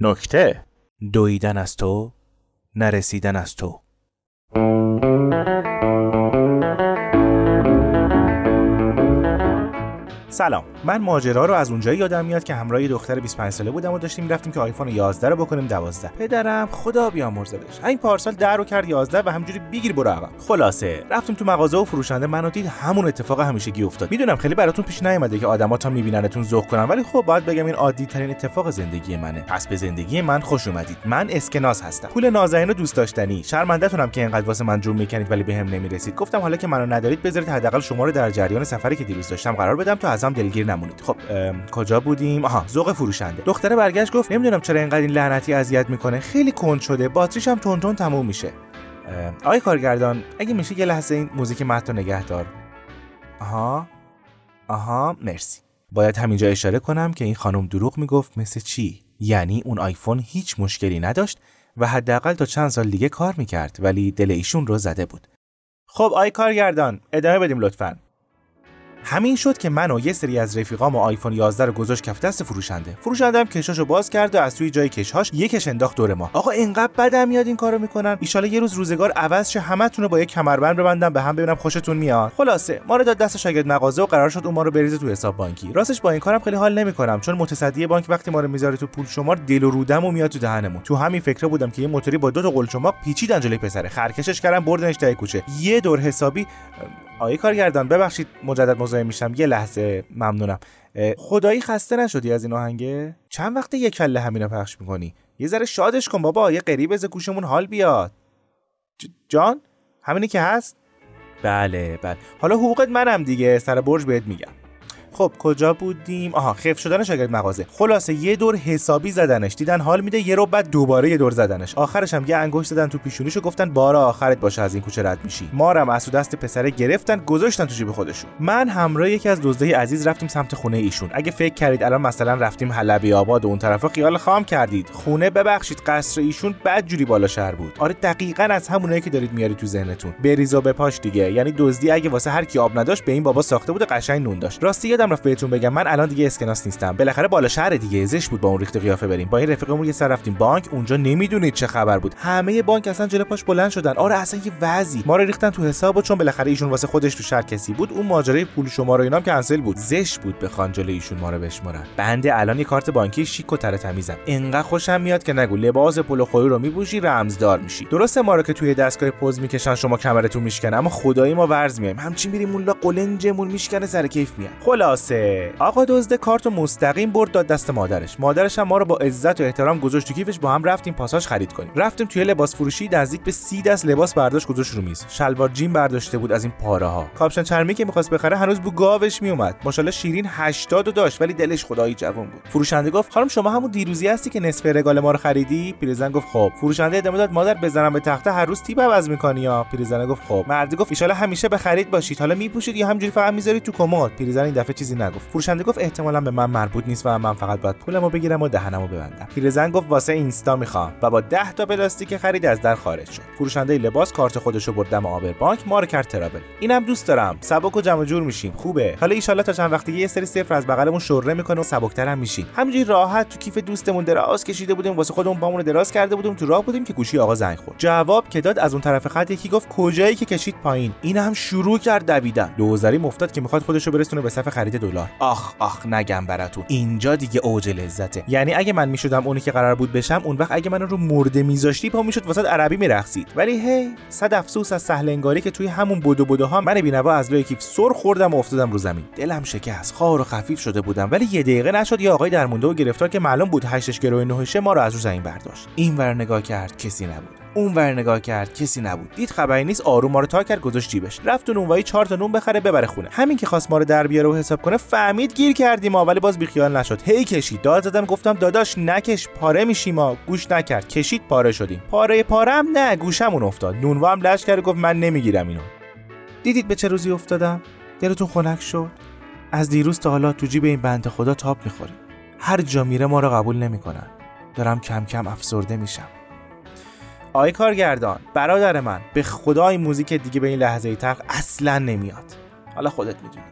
نکته. دویدن از تو نرسیدن از تو. سلام من ماجرا رو از اونجایی یادم میاد که همراه دختر 25 ساله بودم و داشتیم رفتیم که آیفون 11 رو بکنیم 12 پدرم خدا بیامرزدش این پارسال در رو کرد 11 و همجوری بگیر برو عقب. خلاصه رفتیم تو مغازه و فروشنده منو دید همون اتفاق همیشگی افتاد. می‌دونم خیلی براتون پیش نیومده که آدما تا میبیننتون ذوق کنن ولی خب باید بگم این عادی ترین اتفاق زندگی منه. پس به زندگی من خوش اومدید. من اسکناس هستم. پول نازنین و دوست داشتنی. شرمندهتونم که اینقدر واسه من جون می‌کنید ولی بهم به نمی‌رسید. گفتم حالا که منو ندارید بذارید حداقل شما رو در جریان سفری که دیروز داشتم قرار بدم تا ازم دلگیر نمونید. خب کجا بودیم؟ آها ذوق فروشنده. دختره برگشت گفت نمی‌دونم چرا اینقدر این لعنتی اذیت می‌کنه. خیلی کند شده باتریش هم تون تون تموم میشه. آقای کارگردان اگه میشه یه لحظه این موزیک متن نگه دار. آها آها مرسی. باید همینجا اشاره کنم که این خانم دروغ می‌گفت مثل چی؟ یعنی اون آیفون هیچ مشکلی نداشت و حداقل تا چند سال دیگه کار می‌کرد ولی دل ایشون رو زده بود. خب آی کارگردان ادامه بدیم لطفاً. همین شد که من و یه سری از رفیقام و آیفون 11 رو گذاشت کف دست فروشنده. فروشنده هم کشاشو باز کرد و از توی جای کشهاش یکش انداخت دور ما. آقا اینقدر بدم میاد این کارو می‌کنن؟ ایشالا یه روز روزگار عوض شه همتون رو با یه کمربند ببندم به هم ببینم خوشتون میاد. خلاصه ما رو داد دست شاگرد مغازه و قرار شد اون ما رو بریزه تو حساب بانکی. راستش با این کارم خیلی حال نمی‌کنم چون متصدی بانک وقتی ما رو می‌ذاره تو پول شمار دل و رودم و میاد تو دهنمون. تو همین فکر بودم که یه موتوری با دو تا قلچماق پیچیدن جلوی پسره. خرکشش کردن بردنش تا کوچه. یه دور حسابی آقای کارگردان ببخشید مجدد مزاحم میشم. یه لحظه ممنونم. خدایی خسته نشدی از این آهنگه؟ چند وقت یه کله همینا پخش می‌کنی؟ یه ذره شادش کن بابا. یه قریب از گوشمون حال بیاد. جان همینی که هست؟ بله بله. حالا حقوقت منم دیگه. سر برج بهت میگم. خب کجا بودیم؟ آها خف شدن شاگرد مغازه. خلاصه یه دور حسابی زدنش. دیدن حال میده یه رو بعد دوباره یه دور زدنش. آخرش هم یه انگشت زدن تو پیشونیشو گفتن بار آخرت باشه از این کوچه رد میشی. مارم از دست پسره گرفتن گذاشتن تو جیب خودشون. من همراه یکی از دزدای عزیز رفتیم سمت خونه ایشون. اگه فکر کردید الان مثلا رفتیم حلبی آباد و اون طرفا خیال خام کردید. خونه ببخشید قصر ایشون بد جوری بالا شهر بود. آره دقیقا از همونایی که دارید میاری تو ذهنتون. بریز و بپاش دیگه. یعنی دزدی اگه واسه هر کی آب نداشت به این بابا ساخته بود قشنگ نون داشت. راستی یادم رفت بهتون بگم. من الان دیگه اسکناس نیستم. بالاخره بالا شهر دیگه. زشت بود با اون ریخت قیافه بریم. با این رفیقمون یه سر رفتیم بانک. اونجا نمی‌دونید چه خبر بود. همه بانک اصلا جلو پاش بلند شدن. آره اصلا یه وضعی. ما رو ریختن تو حساب چون بالاخره ایشون واسه خودش تو شهر کسی بود اون ماجرای پول شمار و اینام کنسل بود. زشت بود بخوان جلو ایشون ما رو بشمرن بنده الان یه کارت بانکی شیک و تر و تمیزم. انقدر خوشم میاد که نگو. لباس پلو خوری رو میپوشی رمزدار میشی. درسته ما رو که توی دستگاه پوز می‌کشن شما کمرتون میشکنه اما خدایی ما ورز میایم. همچین میریم مولا قلنجمون میشکنه سر کیف میاد خلاصه. آقا دزد کارتو مستقیم برد داد دست مادرش. مادرش هم ما رو با عزت و احترام گذاشت تو کیفش با هم رفتیم پاساژ خرید کنیم. رفتیم توی لباس فروشی نزدیک به سی دست لباس برداشت گذاشت رو میز. شلوار جین برداشته بود از این پاره ها کاپشن چرمی که می‌خواست بخره هنوز بو گاوش میومد ماشاءالله شیرین 80 داشت ولی دلش خدایی جوان بود. فروشنده گفت خانم شما همون دیروزی هستی که نصف رگال ما رو خریدی؟ پیرزن گفت خب. فروشنده ادامه داد مادر بزنم به تخته هر روز تیپ عوض می‌کنی یا؟ پیرزن گفت خب. مرد گفت ان همیشه به خرید باشید حالا میپوشید یا همجوری فقط می‌ذارید تو کمد. پیرزن این دفعه چیزی نگفت. فروشنده گفت احتمالاً به من مربوط نیست و من فقط باید پولمو بگیرم و دهنمو ببندم. پیرزن گفت واسه اینستا می‌خوام. و با 10 تا پلاستیک خرید از در خارج شد. فروشنده لباس کارت خودشو برد دم آبر بانک ما رو کرد ترابل. اینم دوست دارم. سبک و جمع جور میشیم. خوبه. حالا ان تا چند وقتی یه سری صفر از بغلمون شره می‌کنه و سبکتر هم میشیم. همینجوری راحت تو کیف دوستمون دراز کشیده بودیم. واسه خودمون پامون دراز کرده بودیم. تو راه بودیم که گوشی آقا زنگ خورد. جواب که داد از اون طرف خط یکی گفت کجایی که کشید پایین؟ این شروع کرد دویدن. دوزاری مفتاد که می‌خواد خودشو برسونه به صف دلار. آخ آخ نگم براتون. اینجا دیگه اوج لذته. یعنی اگه من می‌شدم اونی که قرار بود بشم اون وقت اگه من رو مرده میذاشتی پا می‌شد واسه عربی میرقصید. ولی هی صد افسوس از سهل انگاری که توی همون بدو بدو ها من بینوا از لای کیف سر خوردم و افتادم رو زمین. دلم شکست خار و خفیف شده بودم ولی یه دقیقه نشد یه آقای درمونده و گرفتار که معلوم بود هشتش گروه نهشه ما رو از رو زمین برداشت. این ور نگاه کرد کسی نبود. اون ور نگاه کرد کسی نبود. دید خبری نیست آروم ما رو تا کرد گذاشت جیبش. رفت و نونوایی چهار تا نون بخره ببره خونه. همین که خواست ما رو در بیاره و حساب کنه فهمید گیر کردیم ما ولی باز بیخیال نشد. هی کشید. داد زدم گفتم داداش نکش پاره میشیم ما گوش نکرد. کشید پاره شدیم. پاره پاره هم نه گوشمون افتاد. نونوا هم لش کرد گفت من نمی‌گیرم اینو. دیدید به چه روزی افتادم؟ دلتون خنک شد؟ از دیروز تا حالا تو جیب این بنده خدا تاپ می‌خوریم هر جا میره ما رو قبول نمی‌کنن. دارم کم کم افسرده میشم. آی کارگردان برادر من به خدای موزیک دیگه به این لحظه تق اصلا نمیاد. حالا خودت می‌دونی.